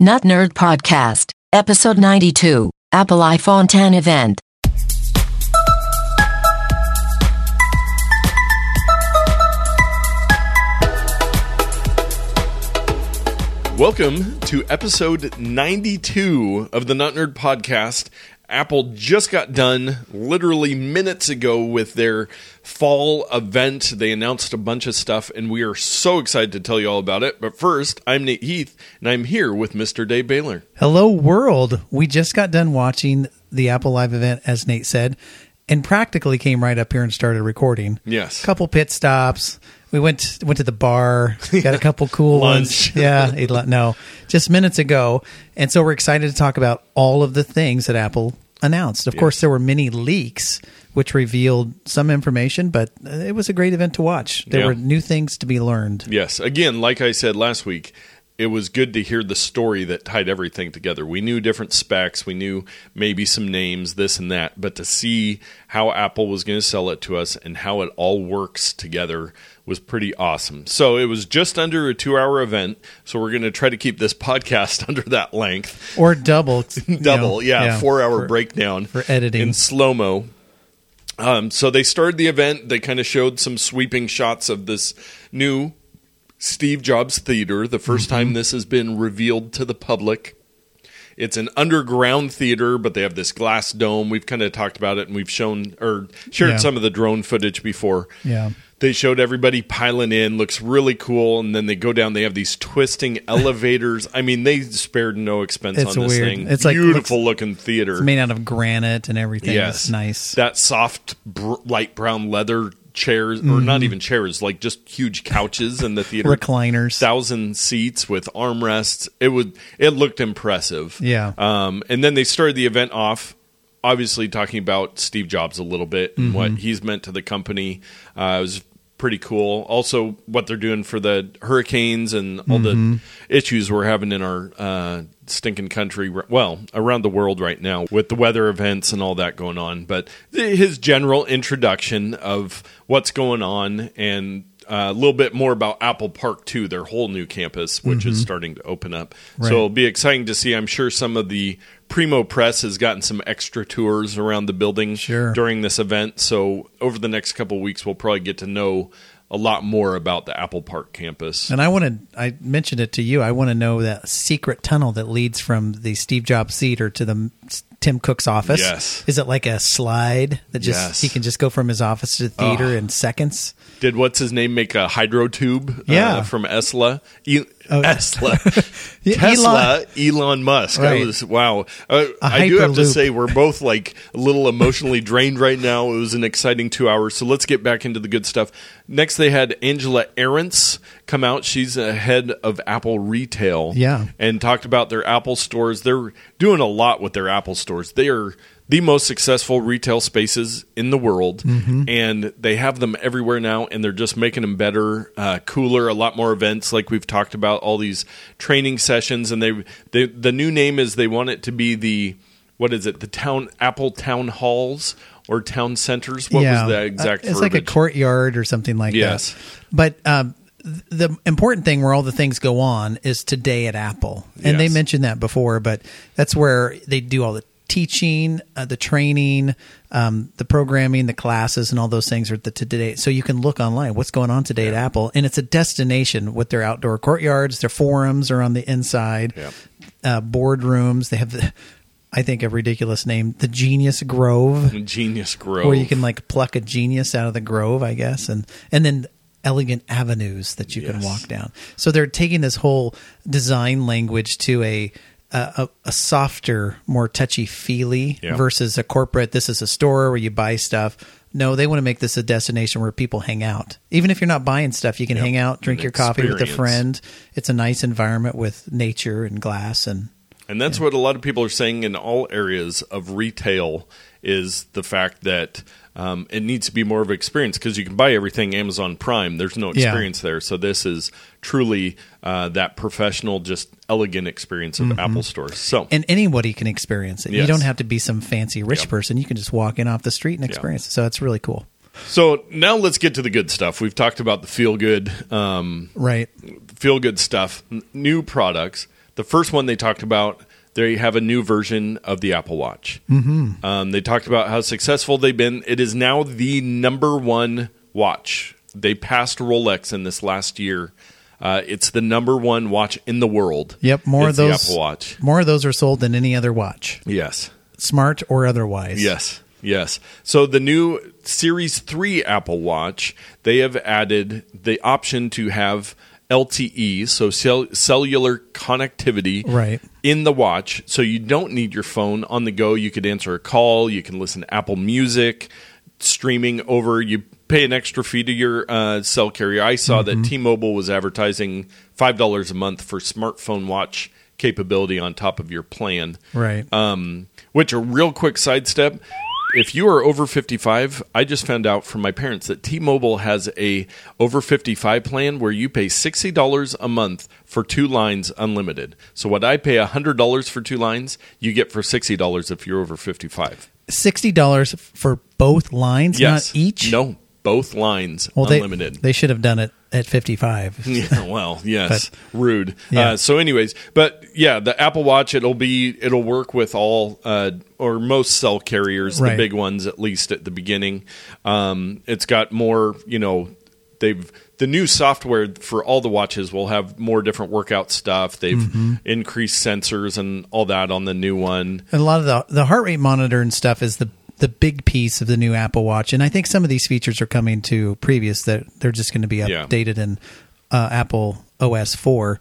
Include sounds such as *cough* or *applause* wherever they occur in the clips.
Nut Nerd Podcast, Episode 92, Apple iPhone 10 event. Welcome to episode 92 of the Nut Nerd Podcast. Apple just got done literally minutes ago with their fall event. They announced a bunch of stuff, and we are so excited to tell you all about it. But first, I'm Nate Heath, and I'm here with Mr. Dave Baylor. Hello, world. We just got done watching the Apple Live event, as Nate said, and practically came right up here and started recording. Yes. couple pit stops. We went went to the bar, *laughs* got a couple cool Lunch. ones. Yeah, no, just minutes ago, and so we're excited to talk about all of the things that Apple announced. Of course, there were many leaks which revealed some information, but it was a great event to watch. There Yeah. were new things to be learned. Yes. Again, like I said last week, it was good to hear the story that tied everything together. We knew different specs, we knew maybe some names, this and that, but to see how Apple was going to sell it to us and how it all works together was pretty awesome. So it was just under a two hour event. So we're going to try to keep this podcast *laughs* under that length. Or double, *laughs* Double, know, yeah, four hour for- breakdown for editing. in slow mo. Um, so they started the event. They kind of showed some sweeping shots of this new Steve Jobs Theater, the 1st Mm-hmm. time this has been revealed to the public. It's an underground theater, but they have this glass dome. We've kind of talked about it and we've shown or shared Yeah. some of the drone footage before. Yeah. They showed everybody piling in, looks really cool, and then they go down. They have these twisting *laughs* elevators. I mean, they spared no expense It's on this weird. thing. It's like- beautiful looking theater. It's made out of granite and everything. Yes, It's nice. That soft br- light brown leather chairs, or not even chairs, like just huge couches in the theater. Recliners. thousand seats with armrests. It would. It looked impressive. Yeah. Um, and then they started the event off. Obviously, talking about Steve Jobs a little bit and what he's meant to the company. Uh, it was pretty cool. Also, what they're doing for the hurricanes and all the issues we're having in our uh, stinking country. Well, around the world right now with the weather events and all that going on. But his general introduction of what's going on and uh, a little bit more about Apple Park 2, their whole new campus, which is starting to open up. Right. So it'll be exciting to see. I'm sure some of the Primo Press has gotten some extra tours around the building Sure. during this event. So over the next couple of weeks, we'll probably get to know a lot more about the Apple Park campus. And I wanted, I mentioned it to you. I want to know that secret tunnel that leads from the Steve Jobs theater to the Tim Cook's office. Yes. Is it like a slide that just Yes. he can just go from his office to the theater in seconds? Did what's his name make a hydro tube? Yeah. uh, from Esla. E- Oh. Esla. *laughs* Yeah, Tesla. Elon, Musk. I Right. was wow. Uh, I do have to say we're both like a little emotionally drained right now. It was an exciting two hours. So let's get back into the good stuff. Next, they had Angela Ahrendts come out. She's a head of Apple Retail. Yeah. and talked about their Apple stores. They're doing a lot with their Apple stores. They are the most successful retail spaces in the world, and they have them everywhere now. And they're just making them better, uh, cooler, a lot more events, like we've talked about. All these training sessions, and they, they the new name is they want it to be the what is it? The town Apple town halls or town centers. What was the exact? Uh, It's like a courtyard or something like Yes. that. But um, the important thing where all the things go on is today at Apple, and they mentioned that before. But that's where they do all the teaching, uh, the training, um, the programming, the classes, and all those things are the today. So you can look online what's going on today at Apple, and it's a destination with their outdoor courtyards. Their forums are on the inside. Yep. Uh, boardrooms. They have. The, I think a ridiculous name, the Genius Grove *laughs* Genius Grove, where you can like pluck a genius out of the grove, I guess, and and then elegant avenues that you can walk down. So they're taking this whole design language to a a, a softer, more touchy feely Yeah. versus a corporate. This is a store where you buy stuff. No, they want to make this a destination where people hang out. Even if you're not buying stuff, you can Yep. hang out, drink An your coffee with a friend. It's a nice environment with nature and glass and And that's what a lot of people are saying in all areas of retail is the fact that um, it needs to be more of an experience because you can buy everything Amazon Prime. There's no Yeah. experience there. So this is truly uh, that professional, just elegant experience of Apple Store. So and anybody can experience it. You don't have to be some fancy rich Yep. person. You can just walk in off the street and experience it. So it's really cool. so now let's get to the good stuff. We've talked about the feel good, um, Right. feel good stuff, n- new products. The first one they talked about, they have a new version of the Apple Watch. Mm-hmm. Um, they talked about how successful they've been. It is now the number one watch. They passed Rolex in this last year. Uh, it's the number one watch in the world. Yep, more of those. Apple Watch. More of those are sold than any other watch, Yes. smart or otherwise. Yes. Yes. So the new Series 3 Apple Watch, they have added the option to have LTE, so cell- cellular connectivity Right. in the watch. So you don't need your phone on the go. You could answer a call, you can listen to Apple Music, streaming over. You pay an extra fee to your uh, cell carrier. I saw that T-Mobile was advertising $5 a month for smartphone watch capability on top of your plan Right. um, which a real quick sidestep. If you are over 55, I just found out from my parents that T-Mobile has a over 55 plan where you pay $60 a month for two lines unlimited. So what I pay $100 for two lines, you get for $60 if you're over 55. Sixty dollars for both lines, Yes. not each. No, both lines well, they unlimited. they should have done it at fifty-five. *laughs* Yeah, well, *laughs* yes, rude. Yeah. Uh, so, anyways, but yeah, the Apple Watch it'll be it'll work with all uh, or most cell carriers, Right. the big ones at least at the beginning. Um, it's got more, you know, they've the new software for all the watches will have more different workout stuff. They've Mm-hmm. increased sensors and all that on the new one. And a lot of the the heart rate monitor and stuff is the the big piece of the new Apple Watch, and I think some of these features are coming to previous that they're just going to be Yeah. updated in uh, Apple OS four.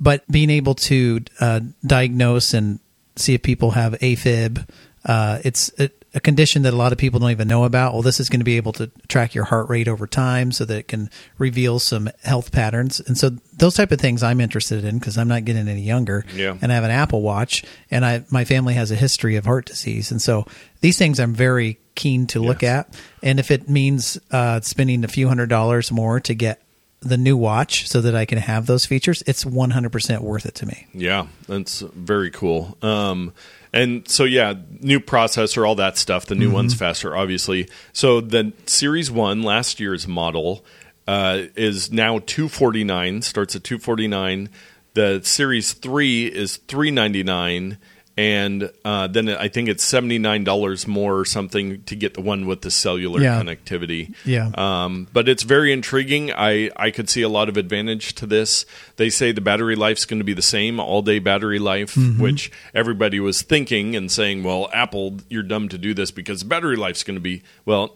But being able to uh, diagnose and see if people have AFib, uh, it's a, a condition that a lot of people don't even know about. Well, this is going to be able to track your heart rate over time, so that it can reveal some health patterns. And so those type of things I'm interested in because I'm not getting any younger Yeah. and I have an Apple Watch, and I my family has a history of heart disease, and so these things I'm very keen to look Yes. at. And if it means uh, spending a few hundred dollars more to get the new watch so that I can have those features, it's 100% worth it to me. Yeah, that's very cool. Um, and so yeah, new processor, all that stuff. The new one's faster, obviously. So the Series One, last year's model, uh, is now two forty nine. Starts at two forty nine. The Series Three is three ninety nine. And uh, then I think it's seventy nine dollars more or something to get the one with the cellular Yeah. connectivity. Yeah. Um, but it's very intriguing. I, I could see a lot of advantage to this. They say the battery life's going to be the same, all day battery life, Mm-hmm. which everybody was thinking and saying, well, Apple, you're dumb to do this because battery life's going to be, well,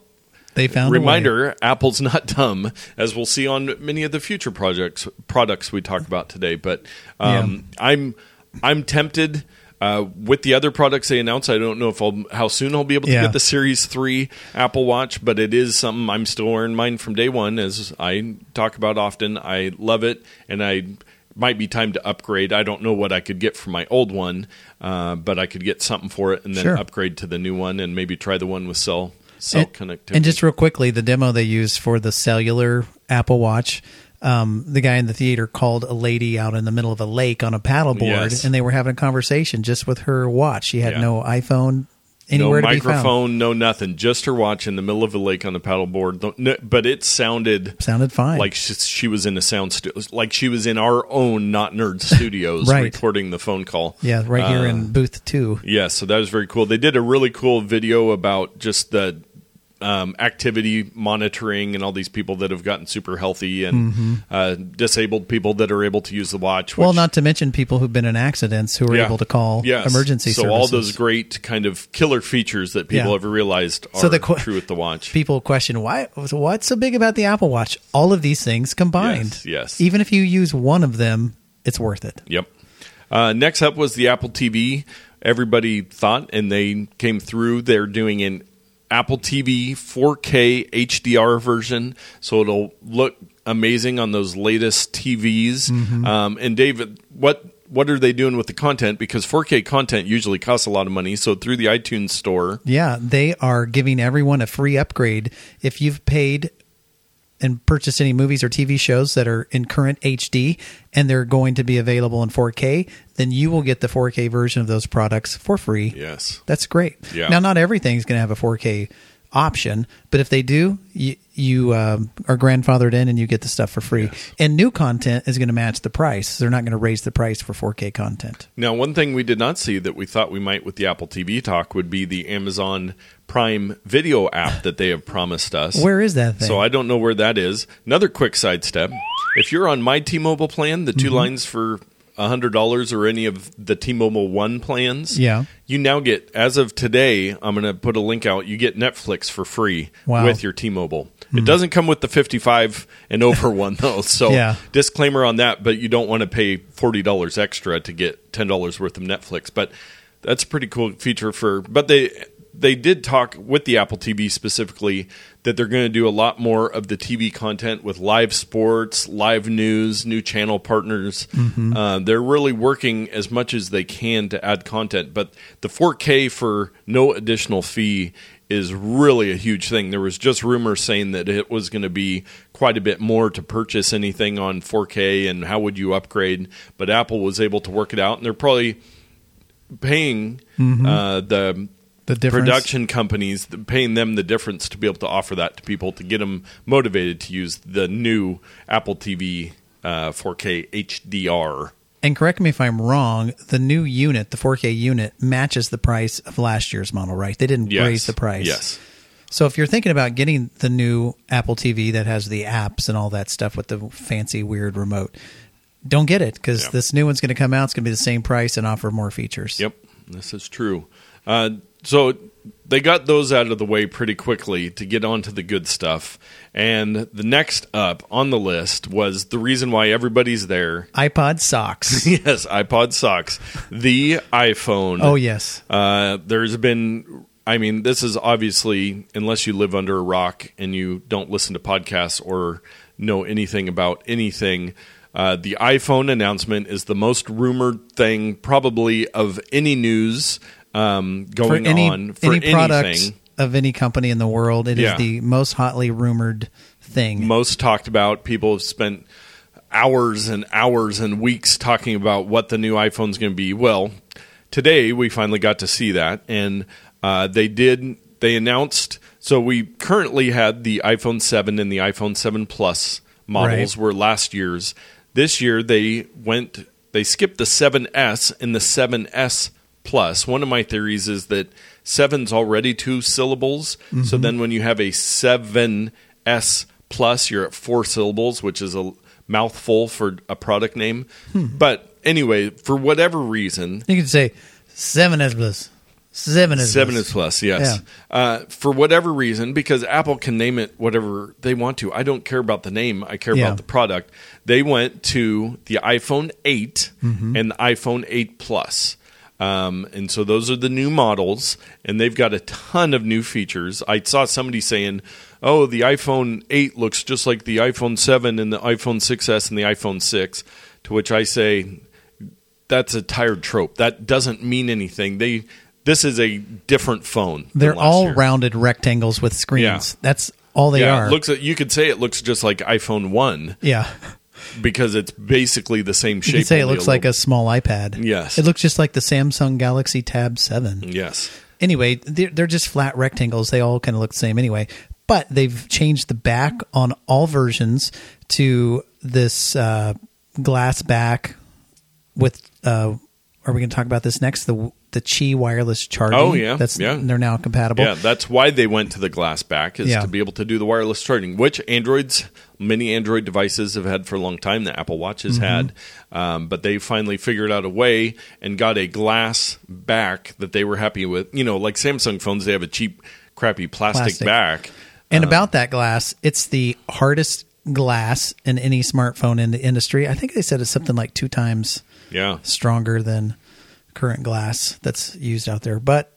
They found reminder Apple's *laughs* not dumb, as we'll see on many of the future projects products we talk about today. But um, I'm I'm tempted. Uh, with the other products they announced, I don't know if I'll how soon I'll be able to Yeah. get the Series Three Apple Watch, but it is something I'm still wearing mine from day one, as I talk about often. I love it, and I might be time to upgrade. I don't know what I could get for my old one, uh, but I could get something for it and then Sure. upgrade to the new one, and maybe try the one with cell cell and, connectivity. and just real quickly, the demo they used for the cellular Apple Watch. Um, the guy in the theater called a lady out in the middle of a lake on a paddleboard, Yes. and they were having a conversation just with her watch. She had Yeah. no iPhone anywhere no to be found. microphone, no nothing. Just her watch in the middle of a lake on the paddleboard. No- But it sounded Sounded fine. like she, she was in a sound studio, like she was in our own not nerd studios *laughs* Right. recording the phone call. yeah, right here Uh, in booth two. Yeah, so that was very cool. They did a really cool video about just the um, activity monitoring and all these people that have gotten super healthy and uh, disabled people that are able to use the watch. Mm-hmm. Well, not to mention people who've been in accidents who are Yeah. able to call Yes. emergency So services. all those great kind of killer features that people Yeah. have realized are So the qu- true with the watch. *laughs* people question why what's so big about the Apple Watch? All of these things combined. Yes, yes. Even if you use one of them, it's worth it. Yep. Uh, next up was the Apple TV. Everybody thought, and they came through. They're doing an Apple TV 4K HDR version, so it'll look amazing on those latest TVs. Mm-hmm. Um, and David, what what are they doing with the content? Because 4K content usually costs a lot of money. So through the iTunes store, Yeah, they are giving everyone a free upgrade if you've paid and purchased any movies or TV shows that are in current HD and they're going to be available in 4K, then you will get the 4K version of those products for free. yes, That's great. Yeah. Now, not everything's going to have a 4K option. But if they do, you, you um, are grandfathered in and you get the stuff for free. And new content is going to match the price. They're not going to raise the price for 4K content. Now, one thing we did not see that we thought we might with the Apple TV talk would be the Amazon Prime Video app that they have promised us. Where is that thing? So I don't know where that is. Another quick sidestep: if you're on my T-Mobile plan, the 2 Mm-hmm. lines for hundred dollars or any of the T-Mobile One plans, Yeah. you now get as of today. I'm going to put a link out. You get Netflix for free Wow. Hmm. with your T-Mobile. It doesn't come with the 55 and over *laughs* one though. So Yeah. disclaimer on that, but you don't want to pay forty dollars extra to get ten dollars worth of Netflix. But that's a pretty cool feature for. But they they did talk with the Apple TV specifically that they're going to do a lot more of the TV content with live sports, live news, new channel partners. Uh, they're really working as much as they can to add content. But the 4K for no additional fee is really a huge thing. There was just rumors saying that it was going to be quite a bit more to purchase anything on 4K and how would you upgrade. But Apple was able to work it out, and they're probably paying uh, the The difference. production companies paying them the difference to be able to offer that to people to get them motivated to use the new Apple TV uh, 4K HDR. And correct me if I'm wrong, the new unit, the 4K unit, matches the price of last year's model, right? They didn't Yes. raise the price. Yes. So if you're thinking about getting the new Apple TV that has the apps and all that stuff with the fancy weird remote, don't get it because Yeah. this new one's going to come out. It's going to be the same price and offer more features. Yep, this is true. Uh, so they got those out of the way pretty quickly to get on to the good stuff. And the next up on the list was the reason why everybody's there. *laughs* iPod socks. *laughs* yes, iPod socks, the iPhone. oh yes. Uh, there's been, I mean, this is obviously, unless you live under a rock and you don't listen to podcasts or know anything about anything, uh, the iPhone announcement is the most rumored thing probably of any news um, For going any on for any product anything. of any company in the world, it is Yeah. the most hotly rumored thing. most talked about. People have spent hours and hours and weeks talking about what the new iPhone's going to be. Well, today we finally got to see that, and uh, they did. They announced. So we currently had the iPhone 7 and the iPhone 7 Plus models Right. were last year's. This year they went. They skipped the 7S and the 7S Plus. One of my theories is that seven's already two syllables. So then when you have a seven S Plus, you're at four syllables, which is a mouthful for a product name. But anyway, for whatever reason, You could say seven S plus. Seven is Seven plus. is plus, yes. Uh, for whatever reason, because Apple can name it whatever they want to. I don't care about the name. I care Yeah. about the product. They went to the iPhone 8 Mm-hmm. and the iPhone 8 Plus. Um, and so those are the new models, and they've got a ton of new features. I saw somebody saying, "Oh, the iPhone 8 looks just like the iPhone 7 and the iPhone 6s and the iPhone 6." To which I say, that's a tired trope. That doesn't mean anything. They this is a different phone. They're all year. rounded rectangles with screens. Yeah. That's all they yeah, are. it looks you could say it looks just like iPhone one yeah. Because it's basically the same You shape. could say it looks like a small iPad. Yes. It looks just like the Samsung Galaxy Tab 7. yes. Anyway, they're, they're just flat rectangles. They all kind of look the same anyway. But they've changed the back on all versions to this uh, glass back with. Uh, are we going to talk about this next? The the Qi wireless charging. Oh, yeah. that's Yeah. they're now compatible. Yeah, that's why they went to the glass back is Yeah. to be able to do the wireless charging, which Androids, many Android devices have had for a long time. The Apple Watch has Mm-hmm. had, um, but they finally figured out a way and got a glass back that they were happy with. You know, like Samsung phones, they have a cheap, crappy plastic, Plastic. back. And about that glass, it's the hardest glass in any smartphone in the industry. I think they said it's something like two times Yeah, stronger than current glass that's used out there. But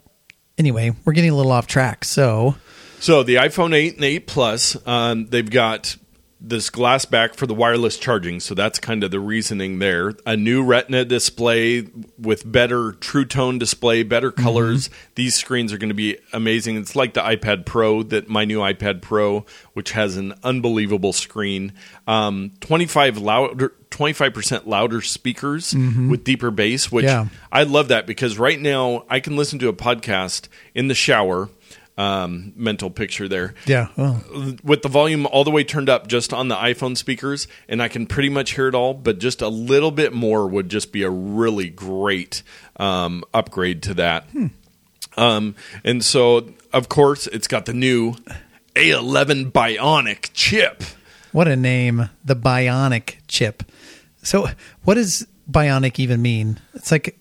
anyway, we're getting a little off track. So So the iPhone 8 and 8 Plus, um, they've got this glass back for the wireless charging. So that's kind of the reasoning there. A new Retina display with better True Tone display, better colors. These screens are going to be amazing. It's like the iPad Pro, that my new iPad Pro, which has an unbelievable screen. Um, 25 louder. 25% louder speakers with deeper bass, which Yeah. I love that because right now I can listen to a podcast in the shower um, mental picture there. Yeah. Well, With the volume all the way turned up just on the iPhone speakers, and I can pretty much hear it all, but just a little bit more would just be a really great um, upgrade to that. Um, and so, of course, it's got the new A11 Bionic chip. what a name. The bionic chip. So, what does bionic even mean? It's like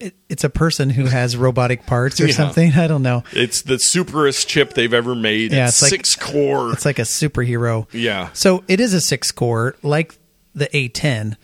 it, it's a person who has robotic parts or *laughs* Yeah. something. I don't know. It's the superest chip they've ever made. Yeah, it's it's like- six core. It's like a superhero. Yeah. So it is a six core, like the A10,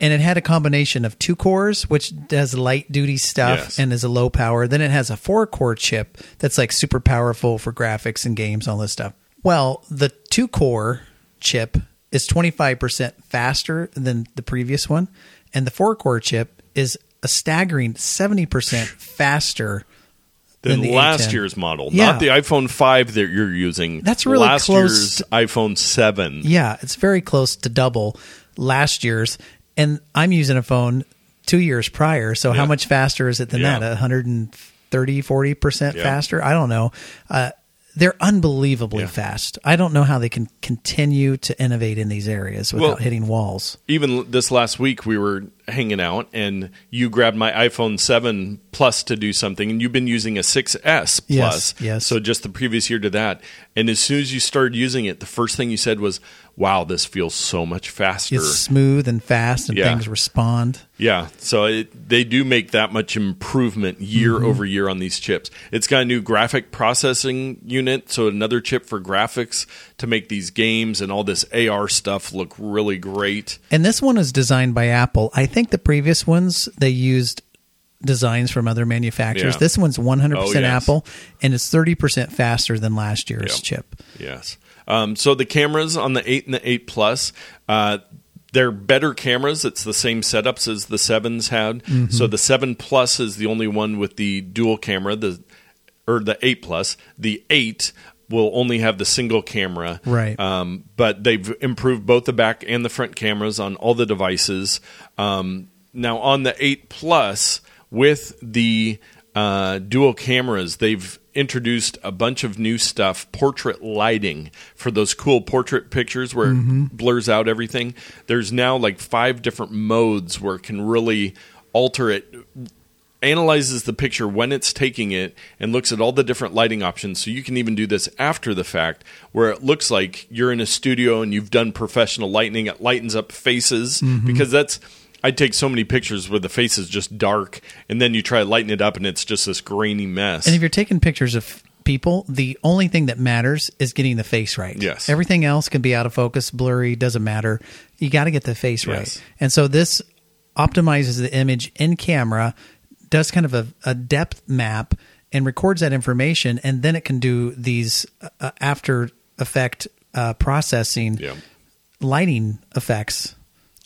and it had a combination of two cores, which does light duty stuff Yes. and is a low power. Then it has a four core chip that's like super powerful for graphics and games, all this stuff. Well, the two core chip is 25% faster than the previous one, and the four core chip is a staggering 70% faster than last A10. year's model, Yeah. not the iPhone 5 that you're using. That's really last close year's iPhone 7. Yeah, it's very close to double last year's. And I'm using a phone two years prior. So how much faster is it than Yeah. that? 130, 40% Yeah. faster? I don't know. Uh, they're unbelievably Yeah. fast. I don't know how they can continue to innovate in these areas without Well- hitting walls. Even this last week, we were hanging out, and you grabbed my iPhone 7 Plus to do something, and you've been using a 6S Plus. Yes, yes. So just the previous year to that. And as soon as you started using it, the first thing you said was, wow, this feels so much faster. It's smooth and fast and Yeah. things respond. Yeah, so it, they do make that much improvement year Mm-hmm. over year on these chips. It's got a new graphic processing unit, so another chip for graphics to make these games and all this AR stuff look really great. And this one is designed by Apple. I think the previous ones they used designs from other manufacturers. Yeah. This one's 100% Oh, yes. Apple and it's 30% faster than last year's Yep. chip. Yes. Um, so the cameras on the 8 and the 8 Plus, uh, they're better cameras. It's the same setups as the 7s had. Mm-hmm. So the 7 Plus is the only one with the dual camera, the or the 8 Plus. The 8 will only have the single camera. Right. Um, but they've improved both the back and the front cameras on all the devices. Um, now on the 8 Plus with the uh, dual cameras, they've introduced a bunch of new stuff, portrait lighting for those cool portrait pictures where it blurs out everything. There's now like five different modes where it can really alter it analyzes the picture when it's taking it and looks at all the different lighting options. So you can even do this after the fact, where it looks like you're in a studio and you've done professional lighting. It lightens up faces mm-hmm. because that's. I take so many pictures where the face is just dark, and then you try to lighten it up, and it's just this grainy mess. And if you're taking pictures of people, the only thing that matters is getting the face right. Yes. Everything else can be out of focus, blurry, doesn't matter. You got to get the face right. And so this optimizes the image in camera, does kind of a, a depth map, and records that information, and then it can do these uh, after effect uh, processing yeah. lighting effects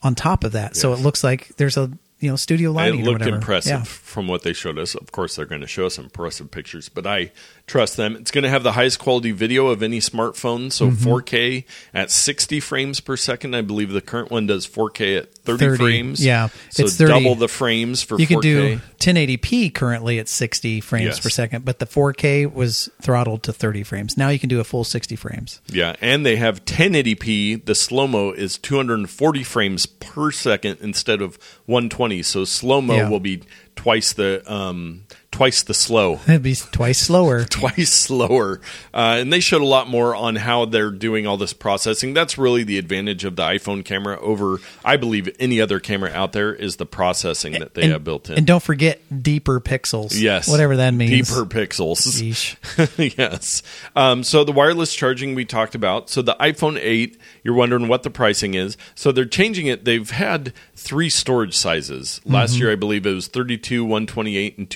on top of that. So it looks like there's a you know studio lighting. It or looked whatever. impressive Yeah. from what they showed us. Of course, they're going to show us impressive pictures, but I trust them. It's going to have the highest quality video of any smartphone, so Mm-hmm. 4K at 60 frames per second. I believe the current one does 4K at 30, 30, frames. yeah. so It's 30. double the frames for You 4K. can do 1080p currently at 60 frames Yes. per second, but the 4K was throttled to 30 frames. Now you can do a full 60 frames. Yeah, and they have 1080p. The slow mo is 240 frames per second instead of 120. So slow mo Yeah. will be twice the um, twice the slow. *laughs* It'd be twice slower. *laughs* twice slower. Uh, and they showed a lot more on how they're doing all this processing. That's really the advantage of the iPhone camera over, I believe, any other camera out there is the processing that they and, have built in. And don't forget deeper pixels. yes, Whatever that means. Deeper pixels. *laughs* Yes. Um, so the wireless charging we talked about. So the iPhone 8, you're wondering what the pricing is. So they're changing it. They've had three storage sizes. Last Mm-hmm. year, I believe it was 32, 128, and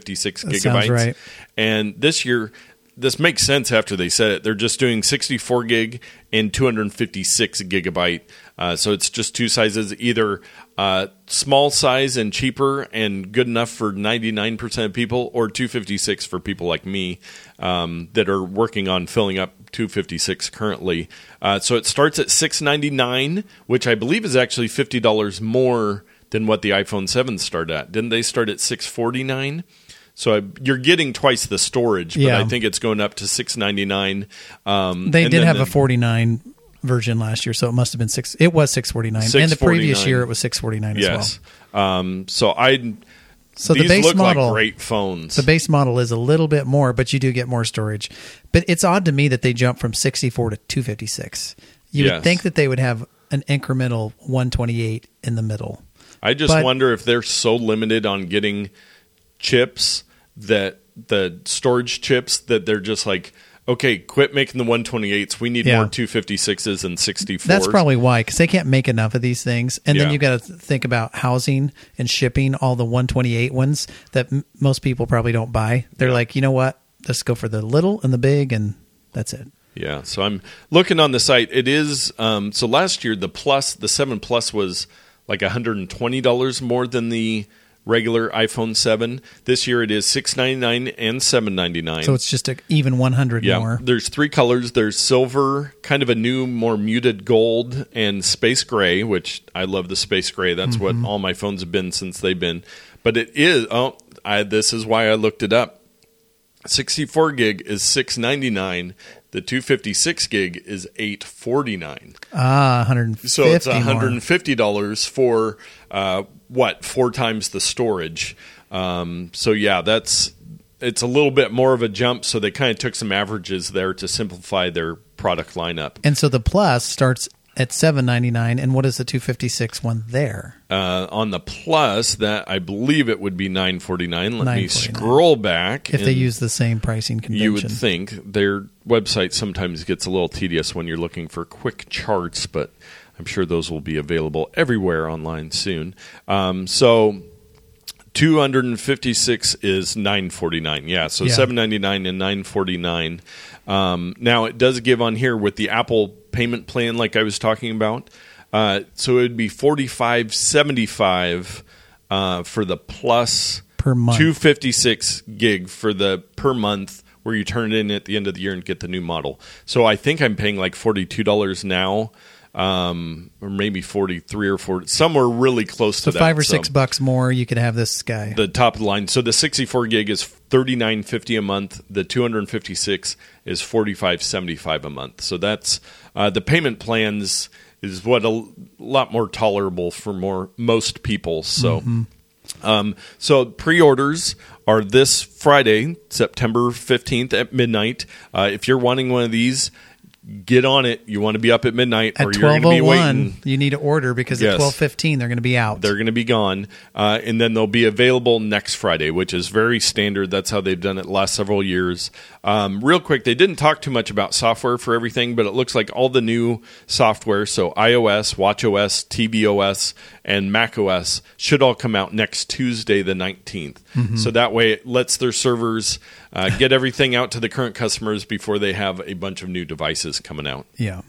256 That gigabytes. right. And this year, this makes sense after they said it. They're just doing 64 gig and 256 gigabyte. Uh, so it's just two sizes, either uh, small size and cheaper and good enough for 99% of people, or 256 for people like me um, that are working on filling up 256 currently. Uh, so it starts at 699, which I believe is actually $50 more than what the iPhone 7 started at. Didn't they start at 649? So I, you're getting twice the storage, but Yeah. I think it's going up to six ninety nine. Um, They did have the- a 49 version last year, so it must have been six. It was 649, and the previous year it was 649 as Yes. well. Um, so I So the base look model, like great phones. the base model is a little bit more, but you do get more storage. But it's odd to me that they jump from 64 to 256. You Yes. would think that they would have an incremental 128 in the middle. I just But- wonder if they're so limited on getting chips that the storage chips that they're just like, okay, quit making the 128s. We need Yeah. more 256s and 64s. That's probably why, because they can't make enough of these things. And then Yeah. you got to think about housing and shipping all the 128 ones that m- most people probably don't buy. They're Yeah. like, you know what? Let's go for the little and the big, and that's it. Yeah, so I'm looking on the site. It is um, so last year the plus the seven plus was like 120 dollars more than the regular iPhone seven. This year it is 699 and 799. So it's just a even 100 yeah, more. there's three colors. There's silver, kind of a new, more muted gold, and space gray, which I love the space gray. That's what all my phones have been since they've been. But it is. Oh, I, this is why I looked it up. 64 gig is 699. The 256 gig is 849. Ah, 150 So it's $150 for uh, what four times the storage. Um, so yeah, that's it's a little bit more of a jump. So they kind of took some averages there to simplify their product lineup. And so the plus starts at 799 and what is the 256 one there? Uh, on the plus, that I believe it would be 949. Let me 949. scroll back. If they use the same pricing convention. You would think their website sometimes gets a little tedious when you're looking for quick charts, but I'm sure those will be available everywhere online soon. Um, so 256 is 949. Yeah, so Yeah. 799 and 949. Um, now it does give on here with the Apple payment plan, like I was talking about. Uh, so it would be 4575 uh, for the plus Per month. 256 gig for the per month where you turn it in at the end of the year and get the new model. So I think I'm paying like $42 now. Um, or maybe 43 or 40 somewhere really close so to that. five or So six bucks more, you could have this guy. the top of the line. So the 64 gig is 39.50 a month. The 256 is 45.75 a month. So that's uh, the payment plans is what a lot more tolerable for more most people. So. Um, so pre-orders are this Friday, September 15th at midnight. Uh, if you're wanting one of these, get on it. You want to be up at midnight At or you're going to be waiting. you need to order because Yes. at 1215 they're going to be out. They're going to be gone, uh, and then they'll be available next Friday, which is very standard. That's how they've done it the last several years. Um, real quick, they didn't talk too much about software for everything, but it looks like all the new software, so iOS, WatchOS, tvOS, and macOS, should all come out next Tuesday, the 19th. So that way it lets their servers uh, get everything out to the current customers before they have a bunch of new devices coming out. yeah.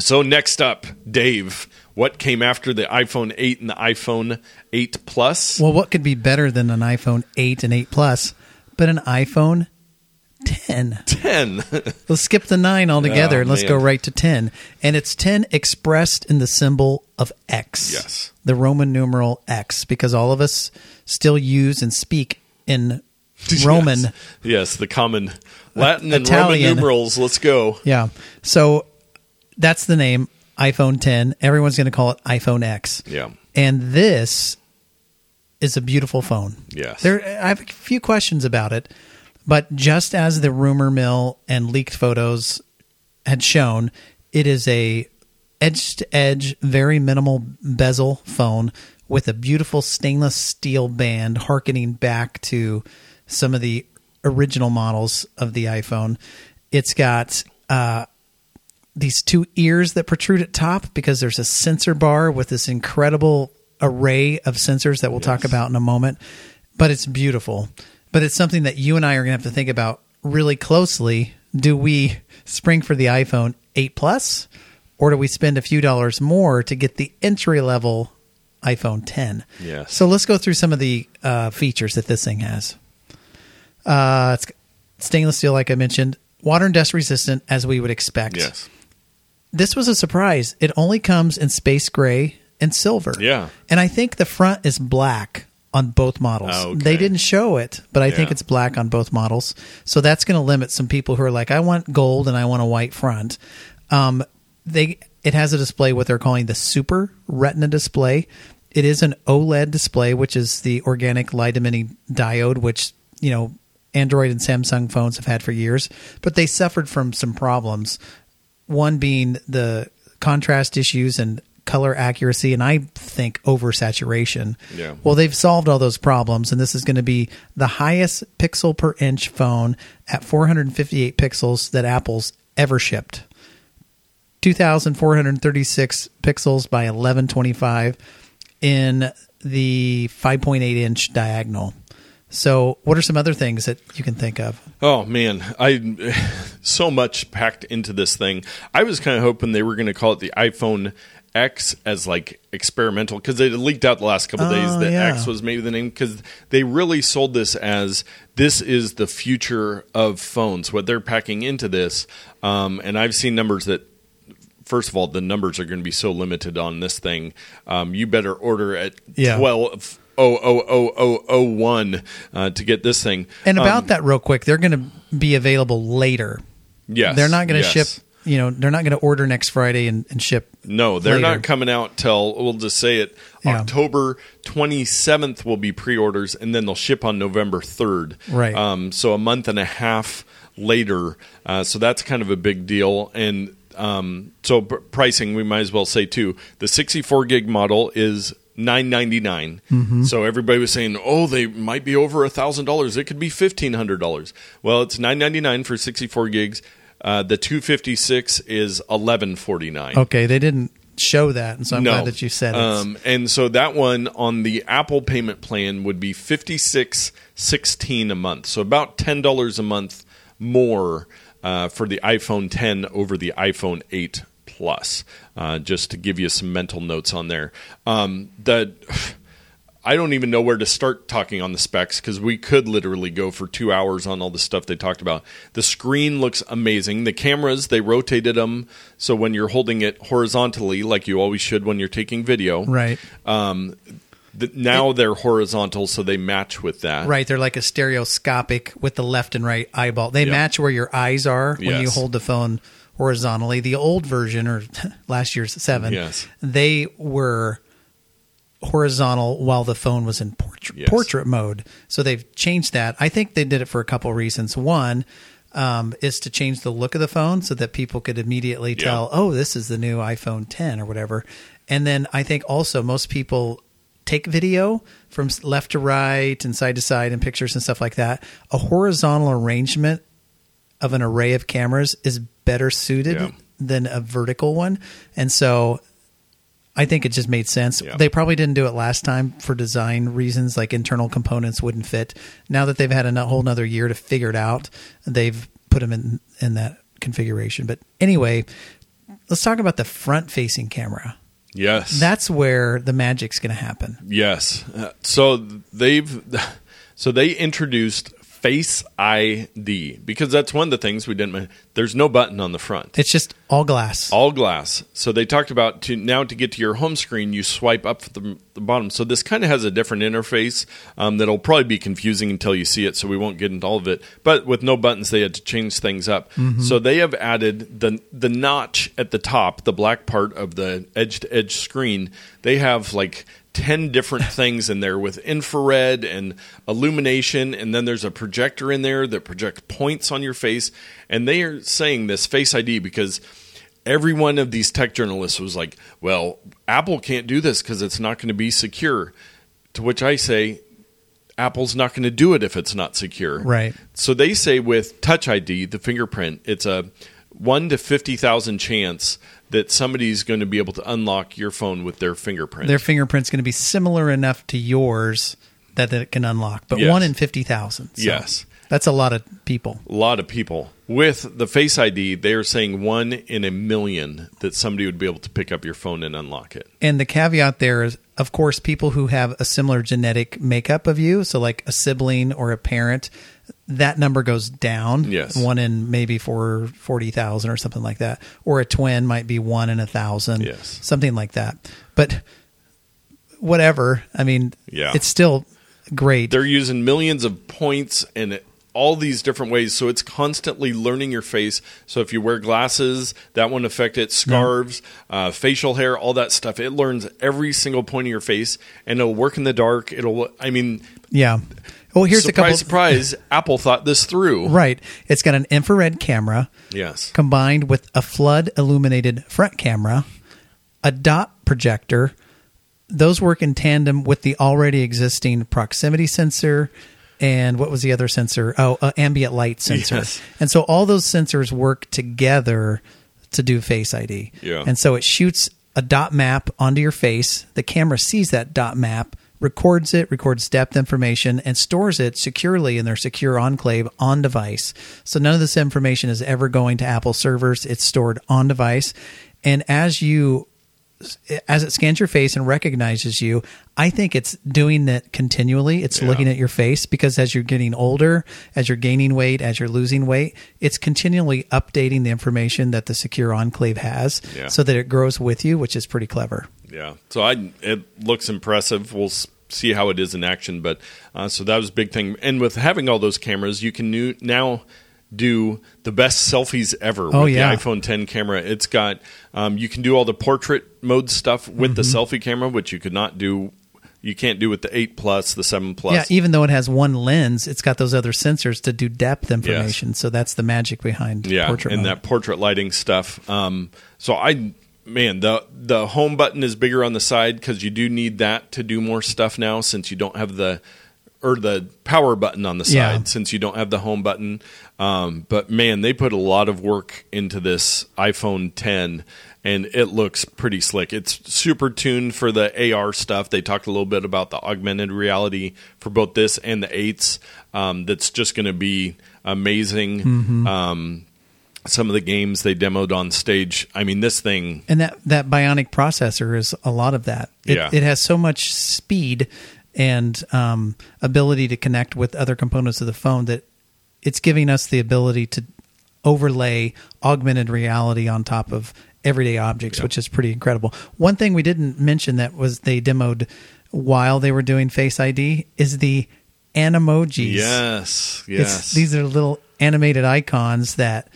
So next up, Dave, what came after the iPhone 8 and the iPhone 8 Plus? Well, what could be better than an iPhone 8 and 8 Plus, but an iPhone 10? 10. *laughs* Let's skip the 9 altogether Oh, and let's man. go right to 10. And it's 10 expressed in the symbol of X. Yes. The Roman numeral X, because all of us still use and speak in *laughs* Roman. Yes. Yes, the common Latin and Italian. Roman numerals. Let's go. Yeah. So that's the name iPhone 10. Everyone's going to call it iPhone X. Yeah. And this is a beautiful phone. Yes. There I have a few questions about it, but just as the rumor mill and leaked photos had shown, it is a edge to edge, very minimal bezel phone with a beautiful stainless steel band harkening back to some of the original models of the iPhone. It's got uh, these two ears that protrude at top because there's a sensor bar with this incredible array of sensors that we'll talk about in a moment. But it's beautiful. But it's something that you and I are going to have to think about really closely. Do we spring for the iPhone 8 Plus or do we spend a few dollars more to get the entry level iPhone 10? Yes. So let's go through some of the uh, features that this thing has. Uh, it's stainless steel, like I mentioned, water and dust resistant, as we would expect. Yes. This was a surprise. It only comes in space gray and silver. Yeah. And I think the front is black on both models. Oh, okay. They didn't show it, but I think it's black on both models. So that's going to limit some people who are like, I want gold and I want a white front. Um, they it has a display what they're calling the Super Retina display. It is an OLED display, which is the organic light emitting diode, which you know Android and Samsung phones have had for years, but they suffered from some problems. One being the contrast issues and color accuracy, and I think oversaturation. Yeah. Well, they've solved all those problems, and this is going to be the highest pixel per inch phone at 458 pixels that Apple's ever shipped. 2,436 pixels by 1125 in the 5.8 inch diagonal. So, what are some other things that you can think of? Oh man, I *sighs* so much packed into this thing. I was kind of hoping they were going to call it the iPhone X as like experimental because it leaked out the last couple days Oh, that yeah. X was maybe the name because they really sold this as this is the future of phones. What they're packing into this, um, and I've seen numbers that first of all, the numbers are going to be so limited on this thing. Um, you better order at Yeah. twelve oh oh oh oh oh one uh, to get this thing. And about Um, that, real quick, they're going to be available later. yes, They're not going to yes. ship, you know, they're not going to order next Friday and, and ship. No, they're later. not coming out till we'll just say it Yeah. October 27th will be pre-orders and then they'll ship on November 3rd. Right. Um, so a month and a half later. Uh, so that's kind of a big deal and um, so pr- pricing we might as well say too. The 64 gig model is 999 Mm-hmm. so everybody was saying oh they might be over a thousand dollars it could be $1500 well it's 999 for 64 gigs uh, the 256 is 1149 Okay, they didn't show that, and so I'm glad that you said it. um, and so that one on the Apple payment plan would be fifty six sixteen a month, so about ten dollars a month more uh, for the iPhone 10 over the iPhone 8 Plus. Uh, just to give you some mental notes on there. Um, the *sighs* I don't even know where to start talking on the specs because we could literally go for two hours on all the stuff they talked about. The screen looks amazing. The cameras, they rotated them so when you're holding it horizontally, like you always should when you're taking video, right. Um, the, now they're horizontal, so they match with that. Right, they're like a stereoscopic with the left and right eyeball. They Yeah. match where your eyes are when you hold the phone horizontally. The old version, or *laughs* last year's seven, Yes. they were horizontal while the phone was in portrait Yes. portrait mode. So they've changed that. I think they did it for a couple reasons. One um, is to change the look of the phone so that people could immediately Yeah. tell, oh, this is the new iPhone 10 or whatever. And then I think also most people take video from left to right and side to side and pictures and stuff like that. A horizontal arrangement of an array of cameras is better suited Yeah. than a vertical one. And so I think it just made sense. Yeah. They probably didn't do it last time for design reasons, like internal components wouldn't fit. Now that they've had a whole another year to figure it out, they've put them in in that configuration. But anyway, let's talk about the front facing camera. Yes. That's where the magic's going to happen. Yes. Uh, so they've *laughs* so they introduced Face ID because that's one of the things we didn't. There's no button on the front. It's just all glass. all glass. So they talked about to now to get to your home screen, you swipe up the, the bottom. So this kind of has a different interface um, that'll probably be confusing until you see it. So we won't get into all of it. But with no buttons, they had to change things up. So they have added the the notch at the top, the black part of the edge to edge screen. They have like. 10 different things in there with infrared and illumination and then there's a projector in there that projects points on your face and they are saying this face id because every one of these tech journalists was like, well, Apple can't do this because it's not going to be secure. To which I say, Apple's not going to do it if it's not secure. Right. So they say with Touch ID, the fingerprint, it's a 1 to 50,000 chance that somebody's going to be able to unlock your phone with their fingerprint. Their fingerprint's going to be similar enough to yours that that it can unlock, but Yes. one in 50,000. So Yes. That's a lot of people. a lot of people. With the Face ID, they are saying 1 in a million that somebody would be able to pick up your phone and unlock it. And the caveat there is, of course, people who have a similar genetic makeup of you, so like a sibling or a parent, that number goes down. Yes. One in maybe for 40,000 or something like that. Or a twin might be one in a thousand. Yes. Something like that. But whatever. I mean, Yeah. it's still great. They're using millions of points and all these different ways. So it's constantly learning your face. So if you wear glasses, that won't affect it. Scarves, uh, facial hair, all that stuff. It learns every single point of your face and it'll work in the dark. It'll, I mean, yeah. Well, here's surprise, a couple. surprise, *laughs* Apple thought this through. Right. It's got an infrared camera Yes. combined with a flood illuminated front camera, a dot projector. Those work in tandem with the already existing proximity sensor and what was the other sensor? Oh, uh, ambient light sensor. Yes. And so all those sensors work together to do Face ID. Yeah. And so it shoots a dot map onto your face. The camera sees that dot map, records it, records depth information, and stores it securely in their secure enclave on device. So none of this information is ever going to Apple servers. It's stored on device. And as you as it scans your face and recognizes you, I think it's doing that continually. It's Yeah. looking at your face because as you're getting older, as you're gaining weight, as you're losing weight, it's continually updating the information that the secure enclave has Yeah. so that it grows with you, which is pretty clever. Yeah. So I it looks impressive. We'll see how it is in action, but uh, so that was a big thing. And with having all those cameras, you can new, now do the best selfies ever Oh, with yeah. the iPhone 10 camera. It's got um, you can do all the portrait mode stuff with the Mm-hmm. selfie camera, which you could not do. You can't do with the 8 plus, the 7 plus. Yeah, even though it has one lens, it's got those other sensors to do depth information. So that's the magic behind yeah, portrait and mode. that portrait lighting stuff. Um, so I, man, the the home button is bigger on the side because you do need that to do more stuff now since you don't have the or the power button on the side Yeah. since you don't have the home button. Um, but man, they put a lot of work into this iPhone 10. And it looks pretty slick. It's super tuned for the AR stuff. They talked a little bit about the augmented reality for both this and the eights. Um, that's just going to be amazing. Mm-hmm. Um, some of the games they demoed on stage. I mean, this thing. and that that bionic processor is a lot of that. It, Yeah. it has so much speed and um, ability to connect with other components of the phone that it's giving us the ability to overlay augmented reality on top of everyday objects, which is pretty incredible. One thing we didn't mention that was they demoed while they were doing Face ID is the animojis. Yes, It's, yes. these are little animated icons that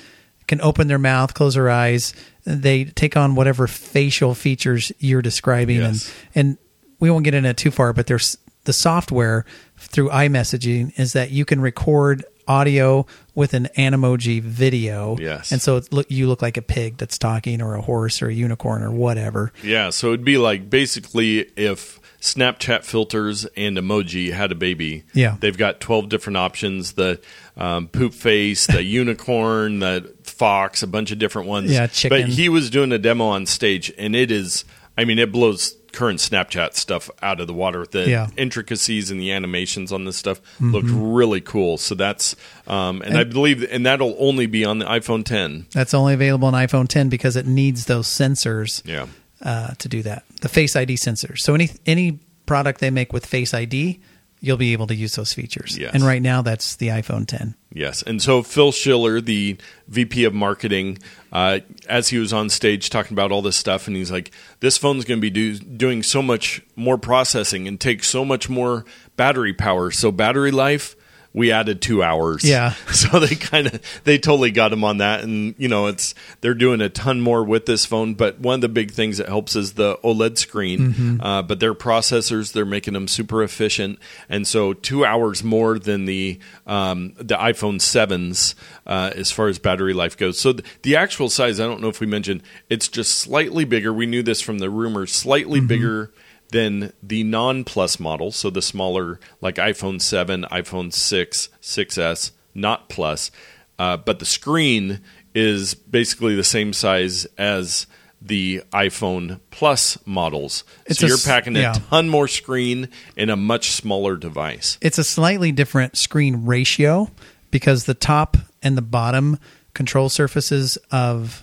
can open their mouth, close their eyes. They take on whatever facial features you're describing, Yes. and and we won't get into it too far. But there's the software through iMessaging is that you can record audio with an Animoji video. Yes. and so look you look like a pig that's talking, or a horse, or a unicorn, or whatever. Yeah, so it'd be like basically if Snapchat filters and emoji had a baby. Yeah. They've got 12 different options the um, poop face, the *laughs* unicorn, the fox, a bunch of different ones. Yeah, chicken. But he was doing a demo on stage, and it is, I mean, it blows current Snapchat stuff out of the water. The Yeah. Mm-hmm. intricacies and the animations on this stuff looked really cool. So that's, um, and, I believe, and that'll only be on the iPhone 10. That's only available on iPhone 10 because it needs those sensors. Yeah. uh, to do that. The Face ID sensors. So any any product they make with Face ID, you'll be able to use those features. Yes. And right now, that's the iPhone 10. Yes, and so Phil Schiller, the VP of marketing, uh, as he was on stage talking about all this stuff, and he's like, "This phone's going to be do, doing so much more processing and take so much more battery power. So battery life, we added two hours. Yeah. *laughs* So they kind of they totally got him on that, and you know it's they're doing a ton more with this phone. But one of the big things that helps is the OLED screen. Uh, but their processors, they're making them super efficient, and so two hours more than the um, the iPhone sevens uh, as far as battery life goes. So th- the actual size, I don't know if we mentioned, it's just slightly bigger. We knew this from the rumors, slightly bigger than the non plus model, so the smaller like iPhone 7, iPhone 6, 6S, not plus. Uh, but the screen is basically the same size as the iPhone Plus models. It's so a you're packing a yeah. ton more screen in a much smaller device. It's a slightly different screen ratio because the top and the bottom control surfaces of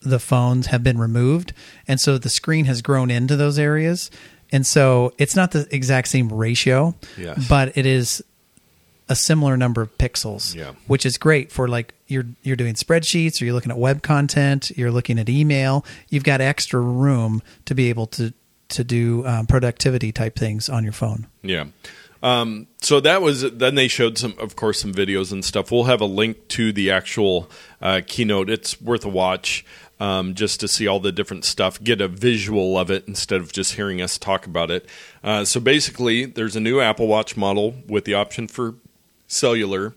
the phones have been removed. And so the screen has grown into those areas. And so it's not the exact same ratio, Yes. but it is a similar number of pixels, Yeah. which is great for like you're you're doing spreadsheets or you're looking at web content, you're looking at email. You've got extra room to be able to to do um, productivity type things on your phone. Yeah. Um, so that was then they showed some, of course, some videos and stuff. We'll have a link to the actual uh, keynote. It's worth a watch. Um, just to see all the different stuff, get a visual of it instead of just hearing us talk about it. Uh, so basically, there's a new Apple Watch model with the option for cellular.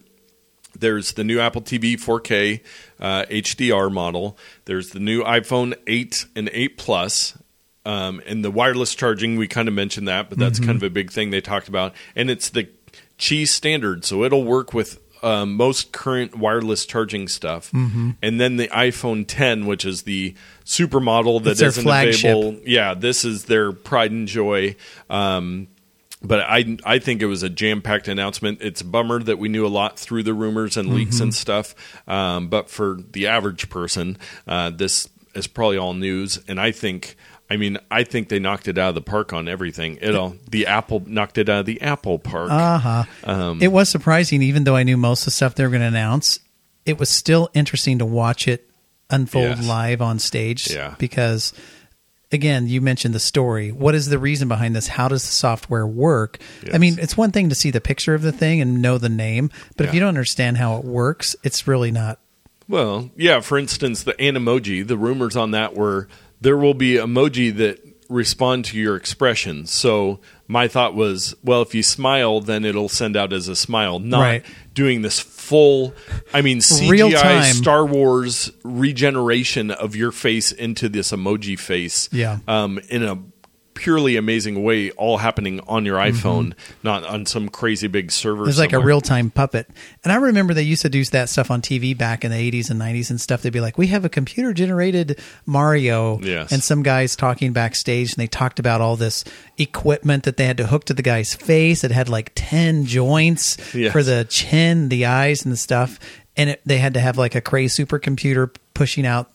There's the new Apple TV 4K uh, HDR model. There's the new iPhone 8 and 8 Plus. Um, and the wireless charging, we kind of mentioned that, but that's kind of a big thing they talked about. And it's the Qi standard, so it'll work with um, most current wireless charging stuff. Mm-hmm. And then the iPhone 10, which is the super model that isn't available. Yeah, this is their pride and joy. Um, but I I think it was a jam packed announcement. It's a bummer that we knew a lot through the rumors and leaks and stuff. Um, but for the average person, uh, this is probably all news. And I think. I mean, I think they knocked it out of the park on everything. It all the Apple knocked it out of the Apple park. Uh huh. Um, it was surprising, even though I knew most of the stuff they were going to announce. It was still interesting to watch it unfold Yes. live on stage. Yeah. Because, again, you mentioned the story. What is the reason behind this? How does the software work? I mean, it's one thing to see the picture of the thing and know the name, but if you don't understand how it works, it's really not. Well, yeah. For instance, the Animoji. The rumors on that were there will be emoji that respond to your expressions. So my thought was, well, if you smile, then it'll send out as a smile, not Right. doing this full. I mean, CGI. Star Wars regeneration of your face into this emoji face. Yeah. Um, in a purely amazing way, all happening on your mm-hmm. iPhone, not on some crazy big server. It It's like a real time puppet. And I remember they used to do that stuff on TV back in the 80s and 90s and stuff. They'd be like, we have a computer generated Mario. Yes. And some guys talking backstage and they talked about all this equipment that they had to hook to the guy's face. It had like 10 joints Yes. for the chin, the eyes, and the stuff. And it, they had to have like a crazy supercomputer pushing out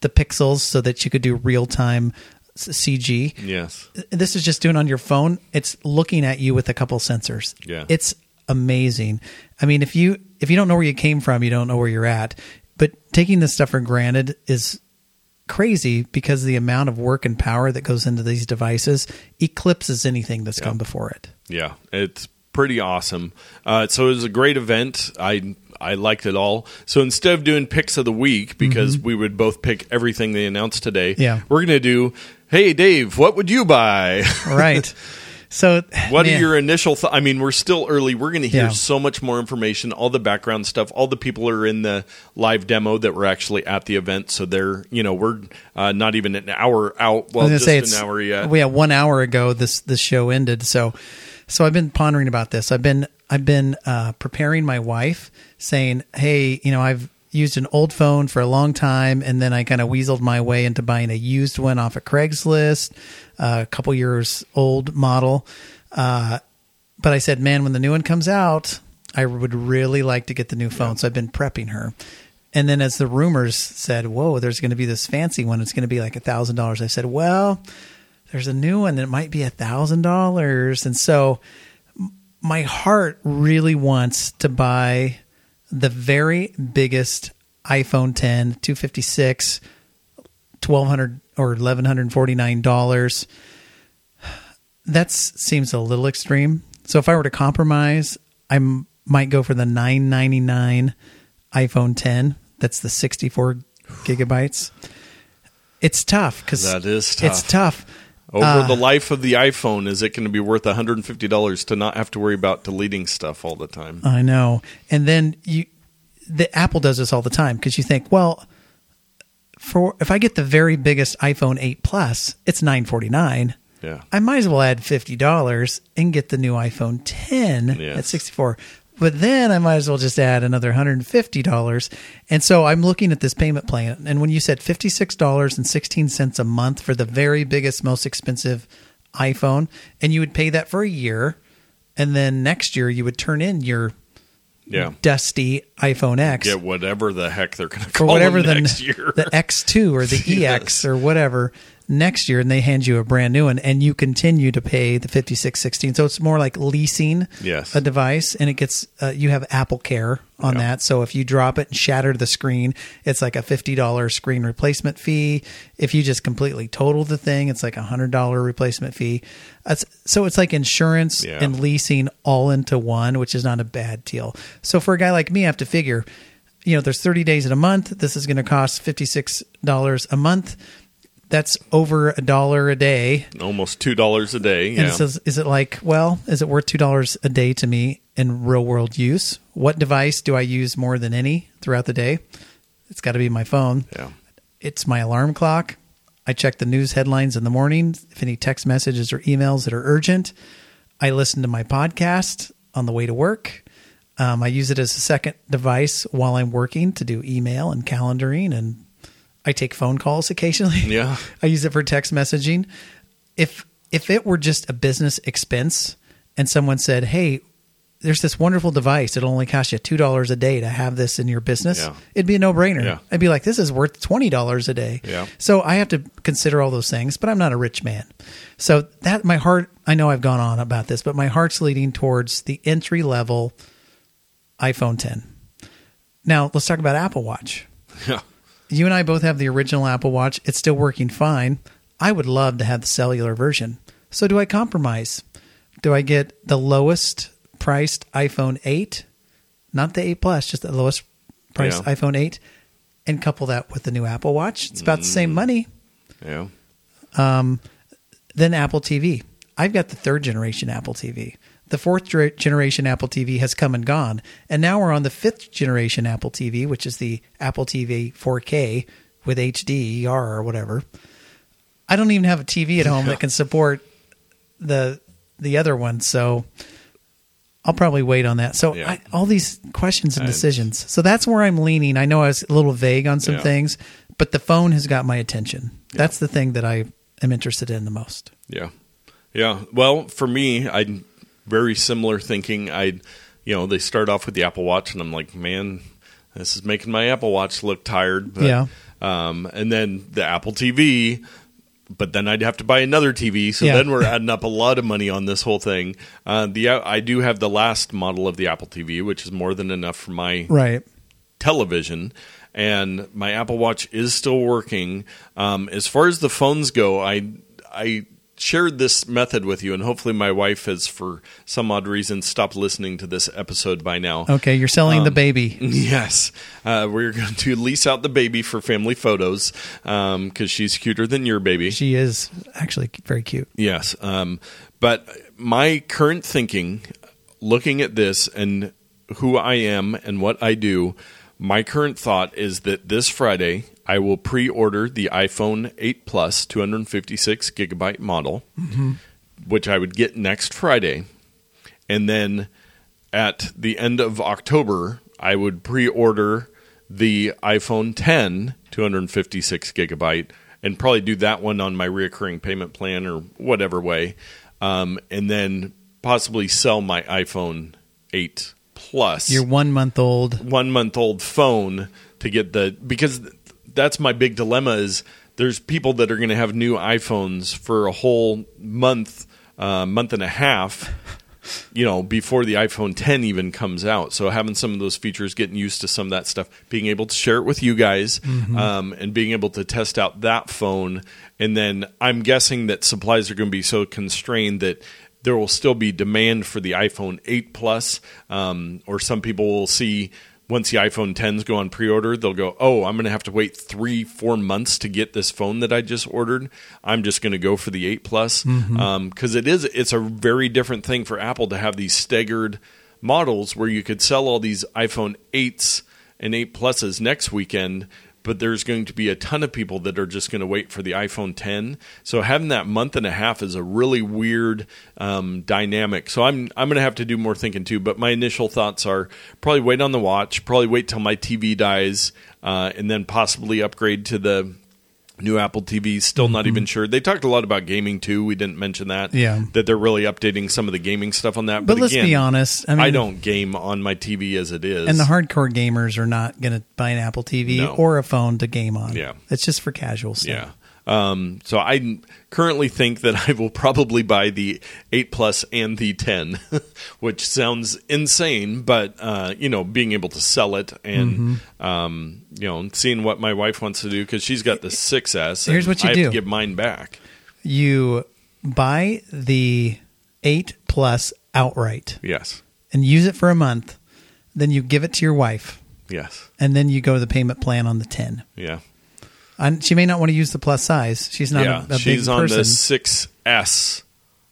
the pixels so that you could do real time CG Yes. this is just doing on your phone. It's looking at you with a couple sensors. Yeah. It's amazing. I mean, if you if you don't know where you came from, you don't know where you're at. But taking this stuff for granted is crazy because the amount of work and power that goes into these devices eclipses anything that's come before it. Yeah, it's pretty awesome. Uh, so it was a great event. I I liked it all. So instead of doing picks of the week, because we would both pick everything they announced today, Mm-hmm. Yeah. we're gonna do. Hey Dave, what would you buy? Right. so *laughs* what man, are your initial? thoughts? I mean, we're still early. We're gonna hear Yeah. so much more information, all the background stuff. All the people are in the live demo that were actually at the event, so they're you know we're uh, not even an hour out. Well, just an hour yet. well, yeah, one hour ago this this show ended. So so I've been pondering about this. I've been I've been uh, preparing my wife, saying, "Hey, you know, I've used an old phone for a long time, and then I kind of weaseled my way into buying a used one off of Craigslist, uh, a couple years old model." Uh, but I said, "Man, when the new one comes out, I would really like to get the new phone." So I've been prepping her. And then as the rumors said, "Whoa, there's going to be this fancy one. It's going to be like a thousand dollars." I said, "Well." there's a new one that might be a thousand dollars and so my heart really wants to buy the very biggest iphone 10 256 1200 or 1149 dollars that seems a little extreme so if i were to compromise i m- might go for the 999 iphone 10 that's the 64 gigabytes it's tough because That is tough. it's tough. Over Uh, the life of the iPhone, is it going to be worth $150 to not have to worry about deleting stuff all the time? I know. And then you, the Apple does this all the time because you think, well, for if I get the very biggest iPhone 8 Plus, it's 949. Yeah. I might as well add fifty dollars and get the new iPhone 10 Yes. at 64. But then I might as well just add another $150. And so I'm looking at this payment plan. And when you said $56.16 a month for the very biggest, most expensive iPhone, and you would pay that for a year, and then next year you would turn in your Yeah. dusty iPhone X Get whatever the heck they're going to call whatever them the next year. the X2 or the *laughs* EX or whatever. Next year and they hand you a brand new one and you continue to pay the 5616 so it's more like leasing Yes. a device and it gets uh, you have apple care on Yeah. that. So if you drop it and shatter the screen it's like a $50 screen replacement fee. If you just completely total the thing it's like a $100 replacement fee. That's, so it's like insurance Yeah. and leasing all into one which is not a bad deal. So for a guy like me i have to figure you know there's 30 days in a month. This is going to cost $56 a month that's over a dollar a day Almost two dollars a day. and it says, is it like, well, is it worth two dollars a day to me in real world use? What device do I use more than any throughout the day? It's got to be my phone. yeah. It's my alarm clock. I check the news headlines in the morning. If any text messages or emails that are urgent, I listen to my podcast on the way to work. Um, I use it as a second device while I'm working to do email and calendaring, and I take phone calls occasionally. *laughs* Yeah. I use it for text messaging. If if it were just a business expense and someone said, "Hey, there's this wonderful device. It'll only cost you two dollars a day to have this in your business," Yeah. it'd be a no brainer. Yeah. I'd be like, "This is worth twenty dollars a day." Yeah. So I have to consider all those things, but I'm not a rich man. So that my heart. I know I've gone on about this, but my heart's leading towards the entry level iPhone 10. Now let's talk about Apple Watch Yeah. You and I both have the original Apple Watch. It's still working fine. I would love to have the cellular version. So do I compromise? Do I get the lowest priced iPhone 8, not the 8 Plus, just the lowest priced Yeah. iPhone 8 and couple that with the new Apple Watch? It's about the Mm. same money. Yeah. Then Apple TV. I've got the third generation Apple TV. The fourth generation Apple TV has come and gone. And now we're on the fifth generation Apple TV, which is the Apple TV 4K with HD ER or whatever. I don't even have a TV at home that can support the the other one, so I'll probably wait on that. So Yeah. I, all these questions and decisions. So that's where I'm leaning. I know I was a little vague on some Yeah. things, but the phone has got my attention. That's the thing that I am interested in the most. Yeah. Yeah. Well, for me, I very similar thinking. I, you know, they start off with the Apple Watch, and I'm like, man, this is making my Apple Watch look tired. But, Yeah. Um, and then the Apple TV, but then I'd have to buy another TV. So Yeah. then we're adding up a lot of money on this whole thing. Uh, the I do have the last model of the Apple TV, which is more than enough for my Right. television and my Apple Watch is still working. Um, as far as the phones go, I I shared this method with you, and hopefully my wife has, for some odd reason, stopped listening to this episode by now. Okay, you're selling Um, the baby. *laughs* Yes, uh, we're going to lease out the baby for family photos because she's cuter than your baby. She is actually very cute. Yes. Um, but my current thinking, looking at this and who I am and what I do, my current thought is that this Friday I will pre order the iPhone 8 Plus 256 gigabyte model, which I would get next Friday. And then at the end of October, I would pre order the iPhone 10 256 gigabyte and probably do that one on my reoccurring payment plan or whatever way. Um, and then possibly sell my iPhone 8 Plus Your one month old. one month old phone to get the because that's my big dilemma is there's people that are going to have new iPhones for a whole month, uh, month and a half, *laughs* you know, before the iPhone 10 even comes out. So having some of those features, getting used to some of that stuff, being able to share it with you guys, um, and being able to test out that phone, and then I'm guessing that supplies are going to be so constrained that there will still be demand for the iPhone 8 Plus, um, or some people will see once the iPhone 10s go on pre-order, they'll go, "Oh, I'm going to have to wait three, four months to get this phone that I just ordered. I'm just going to go for the 8 Plus because it is it's a very different thing for Apple to have these staggered models where you could sell all these iPhone 8s and 8 Pluses next weekend." But there's going to be a ton of people that are just going to wait for the iPhone 10. So having that month and a half is a really weird um, dynamic. So I'm I'm going to have to do more thinking too. But my initial thoughts are probably wait on the watch, probably wait till my TV dies, uh, and then possibly upgrade to the new Apple TV. Still not even sure. They talked a lot about gaming too. We didn't mention that. Mm-hmm. Yeah. that they're really updating some of the gaming stuff on that. But, But, let's again, be honest. I mean, I don't game on my TV as it is. And the hardcore gamers are not going to buy an Apple TV No. or a phone to game on. Yeah. It's just for casual stuff. Yeah. Um, so I currently think that I will probably buy the 8 Plus and the 10, *laughs* which sounds insane, but uh, you know, being able to sell it and Mm-hmm. um, you know, seeing what my wife wants to do because she's got the 6S. Here's what you I do. Have to give mine back. You buy the 8 Plus outright Yes, and use it for a month. Then you give it to your wife. yes, And then you go to the payment plan on the 10. yeah, And she may not want to use the plus size. She's not yeah. a, a she's big on person. the 6S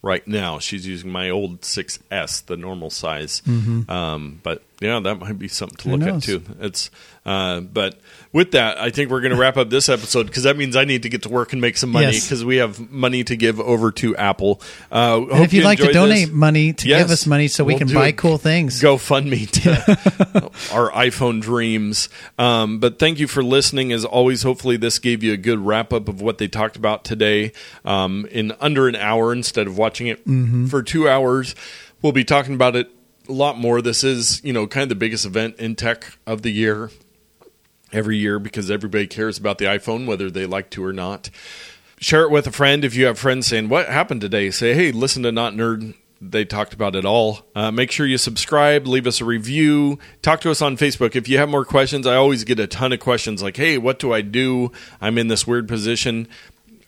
right now. She's using my old 6S, the normal size. Um, but yeah, that might be something to Mm-hmm. Who look knows? at too. It's uh, but with that, I think we're going to wrap up this episode because that means I need to get to work and make some money Yes. because we have money to give over to Apple. Uh, and if you'd you like to donate this. money to Yes, give us money so we we'll can buy cool things. go GoFundMe to *laughs* *laughs* our iPhone dreams. Um, but thank you for listening. As always, hopefully this gave you a good wrap up of what they talked about today um, in under an hour instead of watching it for two hours. We'll be talking about it a lot more. This is, you know, kind of the biggest event in tech of the year every year because everybody cares about the iPhone, whether they like to or not. Share it with a friend. If you have friends saying, What happened today? Say, Hey, listen to Not Nerd. They talked about it all. Uh, make sure you subscribe, leave us a review, talk to us on Facebook. If you have more questions, I always get a ton of questions like, Hey, what do I do? I'm in this weird position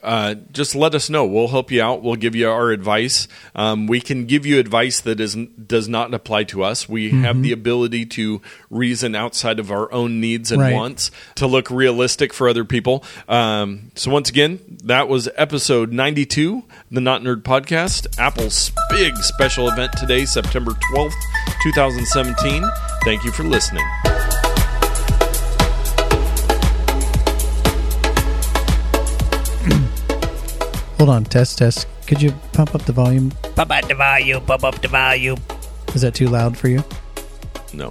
uh, just let us know. We'll help you out. We'll give you our advice. Um, we can give you advice that is, does not apply to us. We have the ability to reason outside of our own needs and Right. wants to look realistic for other people. Um, so, once again, that was episode 92, the Not Nerd Podcast, Apple's big special event today, September 12th, 2017. Thank you for listening. Hold on, test, test. Could you pump up the volume? Pump up the volume, pump up the volume. Is that too loud for you? No.